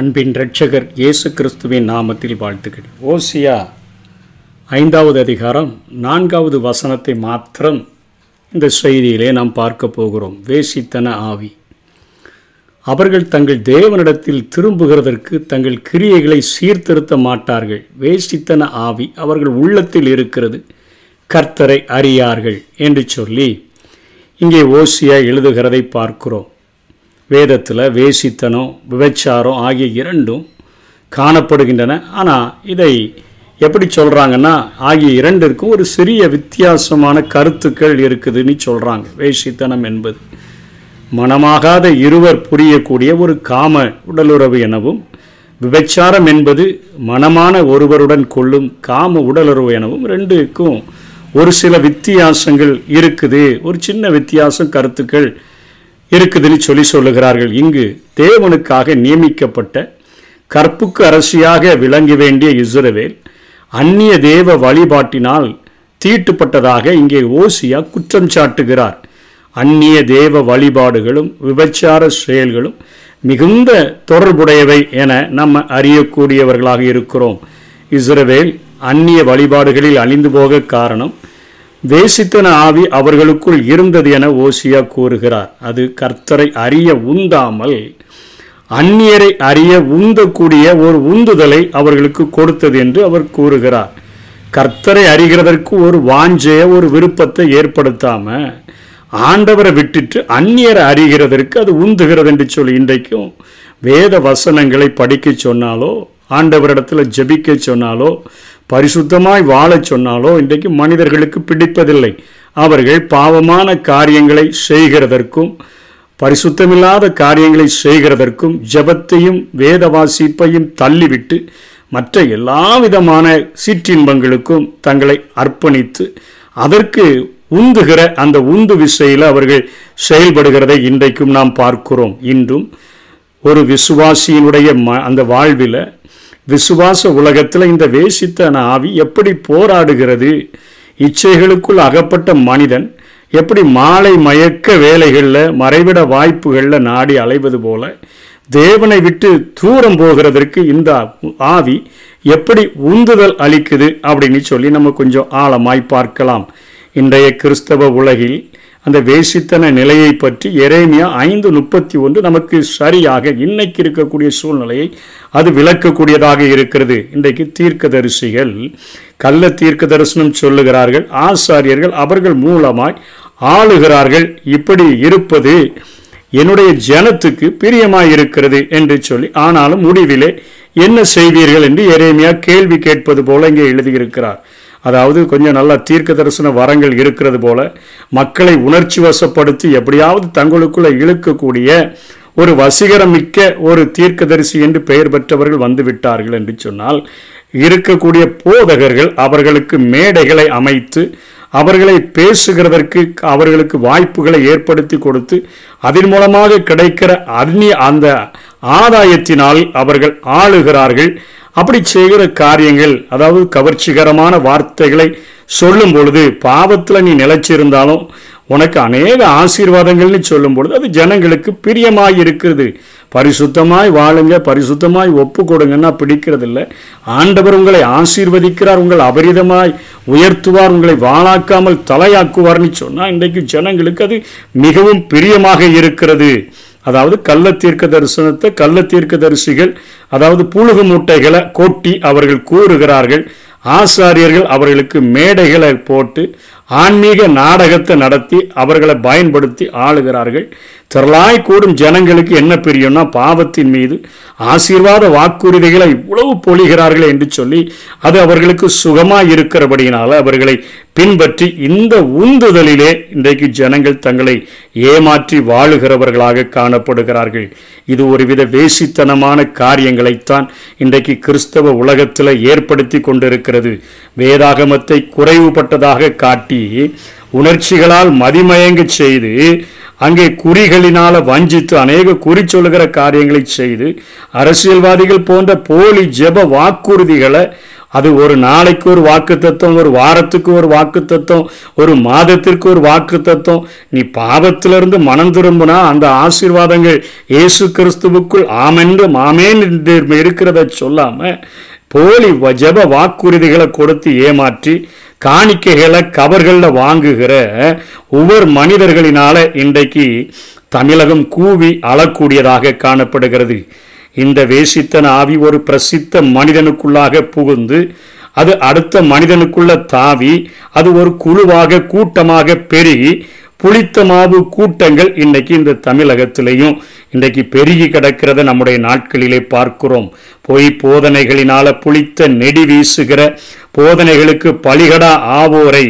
அன்பின் இரட்சகர் இயேசு கிறிஸ்துவின் நாமத்தில் வாழ்த்துக்கிறேன் ஓசியா ஐந்தாவது அதிகாரம் நான்காவது வசனத்தை மாத்திரம் இந்த செய்தியிலே நாம் பார்க்க போகிறோம். வேசித்தன ஆவி. அவர்கள் தங்கள் தேவனிடத்தில் திரும்புகிறதற்கு தங்கள் கிரியைகளை சீர்திருத்த மாட்டார்கள். வேசித்தன ஆவி அவர்கள் உள்ளத்தில் இருக்கிறது. கர்த்தரை அறியார்கள் என்று சொல்லி இங்கே ஓசியா எழுதுகிறதை பார்க்கிறோம். வேதத்தில் வேசித்தனம் விபச்சாரம் ஆகிய இரண்டும் காணப்படுகின்றன. ஆனால் இதை எப்படி சொல்கிறாங்கன்னா ஆகிய இரண்டிற்கும் ஒரு சிறிய வித்தியாசமான கருத்துக்கள் இருக்குதுன்னு சொல்கிறாங்க வேசித்தனம் என்பது மனமாகாத இருவர் புரியக்கூடிய ஒரு காம உடலுறவு எனவும் விபச்சாரம் என்பது மனமான ஒருவருடன் கொள்ளும் காம உடலுறவு எனவும் ரெண்டுக்கும் ஒரு சில வித்தியாசங்கள் இருக்குது. ஒரு சின்ன வித்தியாசம் கருத்துக்கள் இருக்குதுன்னு சொல்லி சொல்லுகிறார்கள். இங்கு தேவனுக்காக நியமிக்கப்பட்ட கற்புக்கு அரசியாக விளங்க வேண்டிய இஸ்ரவேல் அந்நிய தேவ வழிபாட்டினால் தீட்டுப்பட்டதாக இங்கே ஓசியா குற்றம் சாட்டுகிறார். அந்நிய தேவ வழிபாடுகளும் விபச்சார செயல்களும் மிகுந்த தொடர்புடையவை என நம்ம அறியக்கூடியவர்களாக இருக்கிறோம். இஸ்ரவேல் அந்நிய வழிபாடுகளில் அழிந்து போக காரணம் வேசித்தன ஆவி அவர்களுக்குள் இருந்தது என ஓசியா கூறுகிறார். அது கர்த்தரை அறிய உந்தாமல் அந்நியரை அறிய உந்தக்கூடிய ஒரு உந்துதலை அவர்களுக்கு கொடுத்தது என்று அவர் கூறுகிறார். கர்த்தரை அறிகிறதற்கு ஒரு வாஞ்சைய ஒரு விருப்பத்தை ஏற்படுத்தாம ஆண்டவரை விட்டுட்டு அந்நியரை அறிகிறதற்கு அது உந்துகிறது என்று சொல்லி இன்றைக்கும் வேத வசனங்களை படிக்க சொன்னாலோ ஆண்டவரிடத்தில் ஜபிக்க சொன்னாலோ பரிசுத்தமாய் வாழச் சொன்னாலோ இன்றைக்கு மனிதர்களுக்கு பிடிப்பதில்லை. அவர்கள் பாவமான காரியங்களை செய்கிறதற்கும் பரிசுத்தமில்லாத காரியங்களை செய்கிறதற்கும் ஜபத்தையும் வேத வாசிப்பையும் தள்ளிவிட்டு மற்ற எல்லா விதமான சிற்றின்பங்களுக்கும் தங்களை அர்ப்பணித்து அதற்கு உந்துகிற அந்த உந்து விசையில் அவர்கள் செயல்படுகிறதை இன்றைக்கும் நாம் பார்க்கிறோம். இன்றும் ஒரு விசுவாசியினுடைய ம அந்த வாழ்வில் விசுவாச உலகத்தில் இந்த வேசித்தன ஆவி எப்படி போராடுகிறது? இச்சைகளுக்குள் அகப்பட்ட மனிதன் எப்படி மாலை மயக்க வேலைகளில் மறைவிட வாய்ப்புகளில் நாடி அலைவது போல தேவனை விட்டு தூரம் போகிறதற்கு இந்த ஆவி எப்படி உந்துதல் அளிக்குது அப்படின்னு சொல்லி நம்ம கொஞ்சம் ஆழமாய் பார்க்கலாம். இன்றைய கிறிஸ்தவ உலகில் அந்த வேசித்தன நிலையை பற்றி எரேமியா ஐந்து முப்பத்தி ஒன்று நமக்கு சரியாக இன்னைக்கு இருக்கக்கூடிய சூழ்நிலையை அது விளக்கக்கூடியதாக இருக்கிறது. இன்றைக்கு தீர்க்கதரிசிகள் கள்ள தீர்க்க தரிசனம் சொல்லுகிறார்கள் ஆசாரியர்கள் அவர்கள் மூலமாய் ஆளுகிறார்கள். இப்படி இருப்பது என்னுடைய ஜனத்துக்கு பிரியமாய் இருக்கிறது என்று சொல்லி ஆனாலும் முடிவிலே என்ன செய்வீர்கள் என்று எரேமியா கேள்வி கேட்பது போல இங்கே எழுதியிருக்கிறார். அதாவது கொஞ்சம் நல்லா தீர்க்க தரிசன வரங்கள் இருக்கிறது போல மக்களை உணர்ச்சி வசப்படுத்தி எப்படியாவது தங்களுக்குள்ள இழுக்கக்கூடிய ஒரு வசீகரமிக்க ஒரு தீர்க்கதரிசி என்று பெயர் பெற்றவர்கள் வந்துவிட்டார்கள் என்று சொன்னால் இருக்கக்கூடிய போதகர்கள் அவர்களுக்கு மேடைகளை அமைத்து அவர்களை பேசுகிறதற்கு அவர்களுக்கு வாய்ப்புகளை ஏற்படுத்தி கொடுத்து அதன் மூலமாக கிடைக்கிற அந்நிய அந்த ஆதாயத்தினால் அவர்கள் ஆளுகிறார்கள். அப்படி செய்கிற காரியங்கள் அதாவது கவர்ச்சிகரமான வார்த்தைகளை சொல்லும் பொழுது பாவத்தில் நீ நிலைச்சிருந்தாலும் உனக்கு அநேக ஆசீர்வாதங்கள்னு சொல்லும் பொழுது அது ஜனங்களுக்கு பிரியமாய் இருக்கிறது. பரிசுத்தமாய் வாழுங்க பரிசுத்தமாய் ஒப்பு கொடுங்கன்னா பிடிக்கிறது இல்லை ஆண்டவர் உங்களை ஆசீர்வதிக்கிறார் உங்கள் அபரிதமாய் உயர்த்துவார் உங்களை வாழாக்காமல் தலையாக்குவார்னு சொன்னால் இன்றைக்கு ஜனங்களுக்கு அது மிகவும் பிரியமாக இருக்கிறது. அதாவது கள்ள தீர்க்க தரிசனத்தை கள்ள தீர்க்க தரிசிகள் அதாவது புழுகு மூட்டைகளை கொட்டி அவர்கள் கூறுகிறார்கள். ஆசாரியர்கள் அவர்களுக்கு மேடைகளை போட்டு ஆன்மீக நாடகத்தை நடத்தி அவர்களை பயன்படுத்தி ஆளுகிறார்கள். திரளாய் கூடும் ஜனங்களுக்கு என்ன பிரியம்னா பாவத்தின் மீது ஆசீர்வாத வாக்குறுதிகளை இவ்வளவு பொழிகிறார்கள் என்று சொல்லி அது அவர்களுக்கு சுகமாக இருக்கிறபடியினால் அவர்களை பின்பற்றி இந்த உந்துதலிலே இன்றைக்கு ஜனங்கள் தங்களை ஏமாற்றி வாழுகிறவர்களாக காணப்படுகிறார்கள். இது ஒருவித வேசித்தனமான காரியங்களைத்தான் இன்றைக்கு கிறிஸ்தவ உலகத்தில் ஏற்படுத்தி கொண்டிருக்கிறது. வேதாகமத்தை குறைவுபட்டதாக காட்டி உணர்ச்சிகளால் மதிமயங்க செய்து அங்கே குறிகளினால் வஞ்சித்து அநேக குறி சொல்லுகிற காரியங்களை செய்து அரசியல்வாதிகள் போன்ற போலி ஜெப வாக்குறுதிகளை அது ஒரு நாளைக்கு ஒரு வாக்கு தத்துவம் ஒரு வாரத்துக்கு ஒரு வாக்கு தத்துவம் ஒரு மாதத்திற்கு ஒரு வாக்கு தத்துவம் நீ பாவத்திலிருந்து மனம் திரும்பினா அந்த ஆசீர்வாதங்கள் இயேசு கிறிஸ்துவுக்குள் ஆமென்று மாமேன் என்று இருக்கிறத சொல்லாமல் போலி ஜப வாக்குறுதிகளை கொடுத்து ஏமாற்றி காணிக்கைகளை கவர்களில் வாங்குகிற ஒவ்வொரு மனிதர்களினால இன்றைக்கு தமிழகம் கூவி அழக்கூடியதாக காணப்படுகிறது. இந்த வேசித்தன் ஆவி ஒரு பிரசித்த மனிதனுக்குள்ளாக புகுந்து அது அடுத்த மனிதனுக்குள்ள தாவி அது ஒரு குழுவாக கூட்டமாக பெருகி புளித்த மாவு கூட்டங்கள் இன்றைக்கி இந்த தமிழகத்திலையும் இன்றைக்கு பெருகி கிடக்கிறத நம்முடைய நாட்களிலே பார்க்கிறோம். பொய் போதனைகளினால புளித்த நெடி வீசுகிற போதனைகளுக்கு பலிகடா ஆவோரை.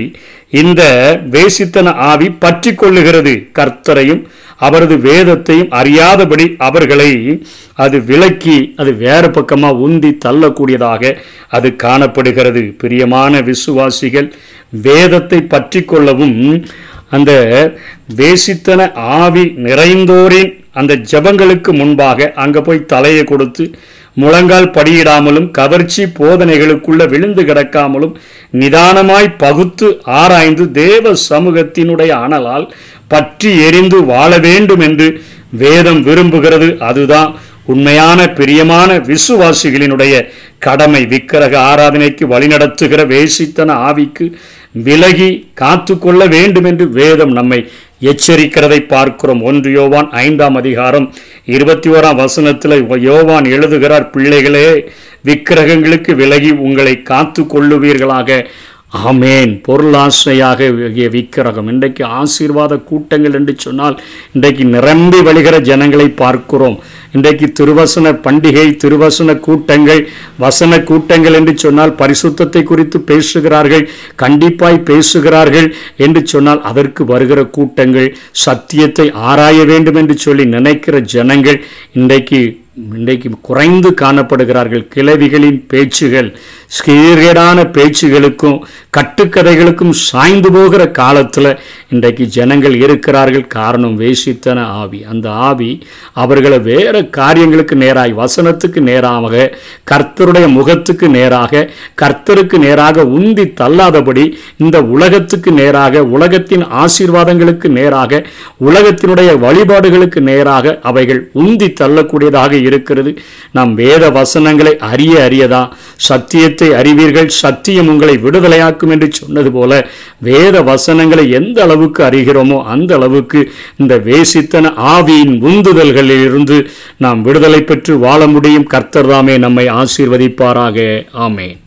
இந்த வேசித்தன ஆவி பற்றி கொள்ளுகிறது கர்த்தரையும் அவரது வேதத்தையும் அறியாதபடி அவர்களை அது விலக்கி அது வேறு பக்கமாக உந்தி தள்ளக்கூடியதாக அது காணப்படுகிறது. பிரியமான விசுவாசிகள் வேதத்தை பற்றி கொள்ளவும் அந்த வேசித்தன ஆவி நிறைந்தோரின் அந்த ஜெபங்களுக்கு முன்பாக அங்கே போய் தலையை கொடுத்து முழங்கால் படியிடாமலும் கவர்ச்சி போதனைகளுக்குள்ள விழுந்து கிடக்காமலும் நிதானமாய் பகுத்து ஆராய்ந்து தேவ சமூகத்தினுடைய அனலால் பற்றி எரிந்து வாழ வேண்டும் என்று வேதம் விரும்புகிறது. அதுதான் உண்மையான பிரியமான விசுவாசிகளினுடைய கடமை. விக்கிரக ஆராதனைக்கு வழிநடத்துகிற வேசித்தன ஆவிக்கு விலகி காத்துக்கொள்ள வேண்டும் என்று வேதம் நம்மை எச்சரிக்கிறதை பார்க்கிறோம். ஒன்று யோவான் ஐந்தாம் அதிகாரம் இருபத்தி ஓராம் வசனத்தில் யோவான் எழுதுகிறார் பிள்ளைகளே விக்கிரகங்களுக்கு விலகி உங்களை காத்து கொள்ளுவீர்களாக ஆமேன். பொருளாசையாக விக்கிரகம். இன்றைக்கு ஆசீர்வாத கூட்டங்கள் என்று சொன்னால் இன்றைக்கு நிரம்பி வழிகிற ஜனங்களை பார்க்கிறோம். இன்றைக்கு திருவசன பண்டிகை திருவசன கூட்டங்கள் வசன கூட்டங்கள் என்று சொன்னால் பரிசுத்தத்தை குறித்து பேசுகிறார்கள் கண்டிப்பாய் பேசுகிறார்கள் என்று சொன்னால் அதற்கு வருகிற கூட்டங்கள் சத்தியத்தை ஆராய வேண்டும் என்று சொல்லி நினைக்கிற ஜனங்கள் இன்றைக்கு இன்றைக்கு குறைந்து காணப்படுகிறார்கள். கிளவிகளின் பேச்சுகள் சீர்கேடான பேச்சுகளுக்கும் கட்டுக்கதைகளுக்கும் சாய்ந்து போகிற காலத்தில் இன்றைக்கு ஜனங்கள் இருக்கிறார்கள். காரணம் வேசித்தன ஆவி. அந்த ஆவி அவர்களை வேறு காரியங்களுக்கு நேராய் வசனத்துக்கு நேராக கர்த்தருடைய முகத்துக்கு நேராக கர்த்தருக்கு நேராக உந்தி தள்ளாதபடி இந்த உலகத்துக்கு நேராக உலகத்தின் ஆசீர்வாதங்களுக்கு நேராக உலகத்தினுடைய வழிபாடுகளுக்கு நேராக அவைகள் உந்தி தள்ளக்கூடியதாக இருக்கிறது. நாம் வேத வசனங்களை அறிய அறியதா? சத்தியத்தை அறிவீர்கள். சத்தியம் உங்களை விடுதலையாக்கும் என்று சொன்னது போல வேத வசனங்களை எந்த அளவுக்கு அறிகிறோமோ அந்த அளவுக்கு இந்த வேசித்தன ஆவியின் உந்துதல்களில் இருந்து நாம் விடுதலை பெற்று வாழ முடியும். கர்த்தர் தாமே நம்மை ஆசீர்வதிப்பாராக. ஆமேன்.